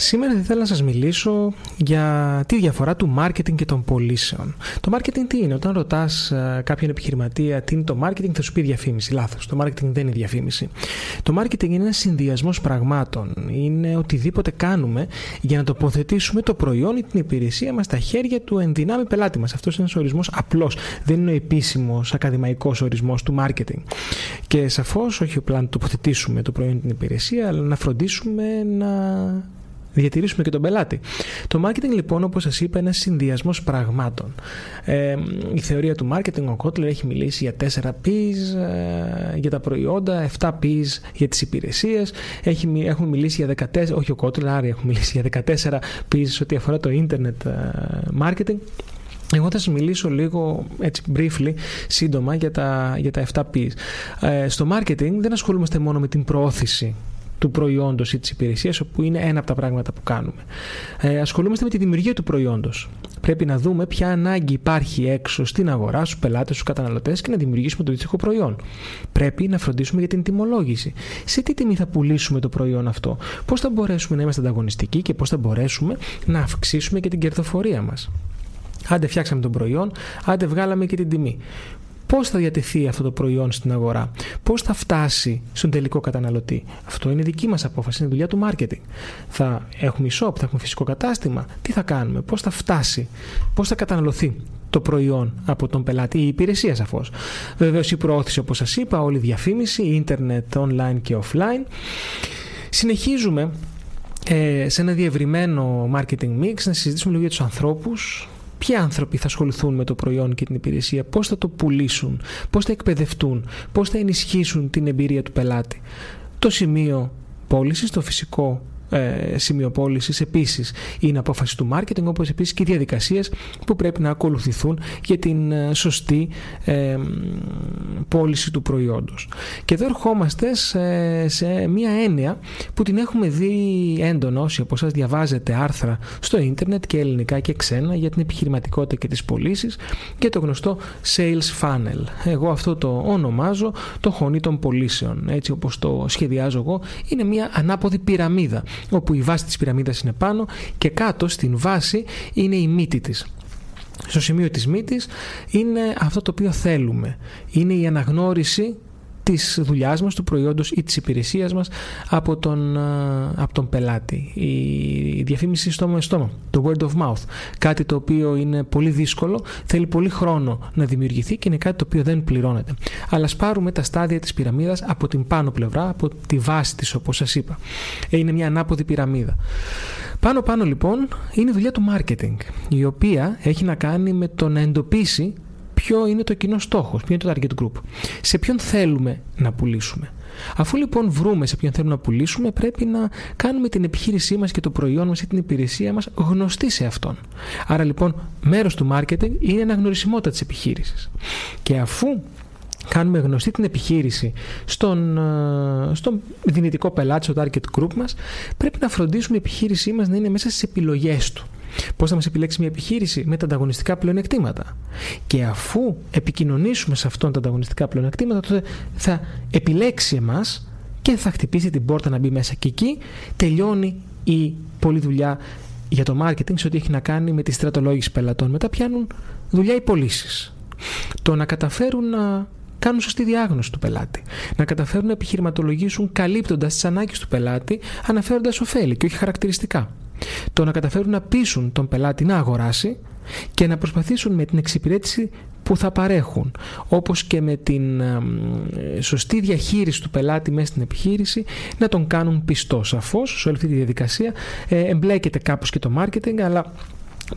Σήμερα θα ήθελα να σας μιλήσω για τη διαφορά του marketing και των πωλήσεων. Το marketing τι είναι, όταν ρωτάς ε, κάποιον επιχειρηματία τι είναι το marketing θα σου πει διαφήμιση, λάθος. Το marketing δεν είναι διαφήμιση. Το marketing είναι ένας συνδυασμός πραγμάτων. Είναι οτιδήποτε κάνουμε για να τοποθετήσουμε το προϊόν ή την υπηρεσία μας στα χέρια του ενδυνάμει πελάτη μας. Αυτός είναι ένας ορισμός απλός. Δεν είναι ο επίσημος ακαδημαϊκός ορισμός του marketing. Και σαφώς όχι απλά να τοποθετήσουμε το προϊόν ή την υπηρεσία, αλλά να φροντίσουμε να διατηρήσουμε και τον πελάτη. Το marketing λοιπόν όπως σας είπα είναι ένας συνδυασμός πραγμάτων. Ε, η θεωρία του marketing, ο Kotler έχει μιλήσει για 4 P's ε, για τα προϊόντα, 7 P's για τις υπηρεσίες, έχει, έχουμε μιλήσει για 14, όχι ο Kotler, άρα έχουμε μιλήσει για 14 P's ό,τι αφορά το internet ε, marketing. Εγώ θα σας μιλήσω λίγο έτσι briefly, σύντομα για τα, για τα 7 P's. Ε, στο marketing δεν ασχολούμαστε μόνο με την προώθηση του προϊόντος ή της υπηρεσίας, όπου είναι ένα από τα πράγματα που κάνουμε. Ε, ασχολούμαστε με τη δημιουργία του προϊόντος. Πρέπει να δούμε ποια ανάγκη υπάρχει έξω στην αγορά, στους πελάτες, στους καταναλωτές και να δημιουργήσουμε το αντίστοιχο προϊόν. Πρέπει να φροντίσουμε για την τιμολόγηση. Σε τι τιμή θα πουλήσουμε το προϊόν αυτό, πώς θα μπορέσουμε να είμαστε ανταγωνιστικοί και πώς θα μπορέσουμε να αυξήσουμε και την κερδοφορία μας; Άντε φτιάξαμε τον προϊόν, άντε βγάλαμε και την τιμή πώς θα διατεθεί αυτό το προϊόν στην αγορά, πώς θα φτάσει στον τελικό καταναλωτή; Αυτό είναι δική μας απόφαση, είναι δουλειά του marketing. Θα έχουμε e-shop, θα έχουμε φυσικό κατάστημα, τι θα κάνουμε, πώς θα φτάσει, πώς θα καταναλωθεί το προϊόν από τον πελάτη, η υπηρεσία σαφώς; Βεβαίως η προώθηση, όπως σας είπα, όλη η διαφήμιση, ίντερνετ, online και offline. Συνεχίζουμε ε, σε ένα διευρυμένο marketing mix να συζητήσουμε λίγο για τους ανθρώπους, ποιοι άνθρωποι θα ασχοληθούν με το προϊόν και την υπηρεσία, πώς θα το πουλήσουν, πώς θα εκπαιδευτούν, πώς θα ενισχύσουν την εμπειρία του πελάτη. Το σημείο πώλησης, το φυσικό ε, σημείο πώληση επίσης είναι απόφαση του marketing, όπως επίσης και οι διαδικασίες που πρέπει να ακολουθηθούν για την ε, σωστή ε, πώληση του προϊόντος. Και εδώ ερχόμαστε σε, σε μία έννοια που την έχουμε δει έντονο όσοι από εσάς διαβάζετε άρθρα στο ίντερνετ και ελληνικά και ξένα για την επιχειρηματικότητα και τις πωλήσεις και το γνωστό sales funnel. Εγώ αυτό το ονομάζω το χωνί των πωλήσεων. Έτσι όπως το σχεδιάζω εγώ είναι μία ανάποδη πυραμίδα όπου η βάση της πυραμίδας είναι πάνω και κάτω στην βάση είναι η μύτη της. Στο σημείο της μύτης είναι αυτό το οποίο θέλουμε. Είναι η αναγνώριση της δουλειάς μας, του προϊόντος ή της υπηρεσίας μας από τον, από τον πελάτη. Η διαφήμιση στόμα με στόμα, το word of mouth. Κάτι το οποίο είναι πολύ δύσκολο, θέλει πολύ χρόνο να δημιουργηθεί και είναι κάτι το οποίο δεν πληρώνεται. Αλλά ας πάρουμε τα στάδια της πυραμίδας από την πάνω πλευρά, από τη βάση της όπως σας είπα. Είναι μια ανάποδη πυραμίδα. Πάνω πάνω λοιπόν είναι η δουλειά του marketing, η οποία έχει να κάνει με το να εντοπίσει ποιο είναι το κοινό στόχος, ποιο είναι το target group. Σε ποιον θέλουμε να πουλήσουμε. Αφού λοιπόν βρούμε σε ποιον θέλουμε να πουλήσουμε, πρέπει να κάνουμε την επιχείρησή μας και το προϊόν μας ή την υπηρεσία μας γνωστή σε αυτόν. Άρα λοιπόν, μέρος του marketing είναι η αναγνωρισιμότητα της επιχείρησης. Και αφού κάνουμε γνωστή την επιχείρηση στον, ε, στον δυνητικό πελάτη, στο target group μας, πρέπει να φροντίσουμε η επιχείρησή μας να είναι μέσα στις επιλογές του. Πώς θα μας επιλέξει μια επιχείρηση με τα ανταγωνιστικά πλεονεκτήματα. Και αφού επικοινωνήσουμε σε αυτόν τα ανταγωνιστικά πλεονεκτήματα, τότε θα επιλέξει εμάς και θα χτυπήσει την πόρτα να μπει μέσα. Και εκεί τελειώνει η πολλή δουλειά για το marketing σε ό,τι έχει να κάνει με τη στρατολόγηση πελατών. Μετά πιάνουν δουλειά οι πωλήσεις. Το να καταφέρουν να κάνουν σωστή διάγνωση του πελάτη. Να καταφέρουν να επιχειρηματολογήσουν καλύπτοντας τις ανάγκες του πελάτη, αναφέροντας ωφέλη και όχι χαρακτηριστικά. Το να καταφέρουν να πείσουν τον πελάτη να αγοράσει και να προσπαθήσουν με την εξυπηρέτηση που θα παρέχουν όπως και με την σωστή διαχείριση του πελάτη μέσα στην επιχείρηση να τον κάνουν πιστό. Σαφώς σε όλη αυτή τη διαδικασία ε, εμπλέκεται κάπως και το marketing αλλά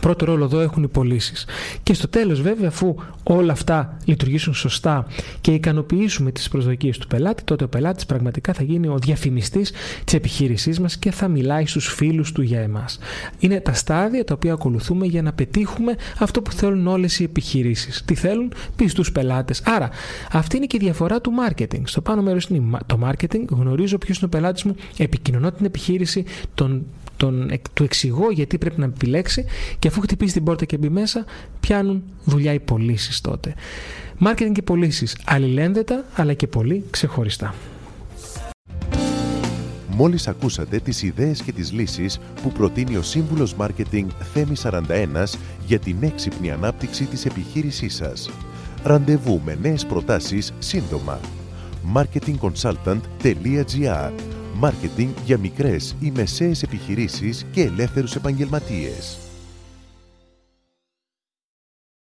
Πρώτο ρόλο εδώ έχουν οι πωλήσεις. Και στο τέλος, βέβαια, αφού όλα αυτά λειτουργήσουν σωστά και ικανοποιήσουμε τις προσδοκίες του πελάτη, τότε ο πελάτης πραγματικά θα γίνει ο διαφημιστής της επιχείρησής μας και θα μιλάει στους φίλους του για εμάς. Είναι τα στάδια τα οποία ακολουθούμε για να πετύχουμε αυτό που θέλουν όλες οι επιχειρήσεις. Τι θέλουν, πιστούς πελάτες. Άρα, αυτή είναι και η διαφορά του marketing. Στο πάνω μέρος είναι το marketing, γνωρίζω ποιος είναι ο πελάτης μου, επικοινωνώ την επιχείρηση, τον τον, του εξηγώ γιατί πρέπει να επιλέξει και αφού χτυπήσει την πόρτα και μπει μέσα, πιάνουν δουλειά οι πωλήσεις τότε. Μάρκετινγκ και πωλήσεις αλληλένδετα αλλά και πολύ ξεχωριστά. Μόλις ακούσατε τις ιδέες και τις λύσεις που προτείνει ο Σύμβουλος Μάρκετινγκ Θέμη 41 για την έξυπνη ανάπτυξη της επιχείρησής σας. Ραντεβού με νέες προτάσεις σύντομα. marketingconsultant.gr Μάρκετινγκ για μικρές ή μεσαίες επιχειρήσεις και ελεύθερους επαγγελματίες.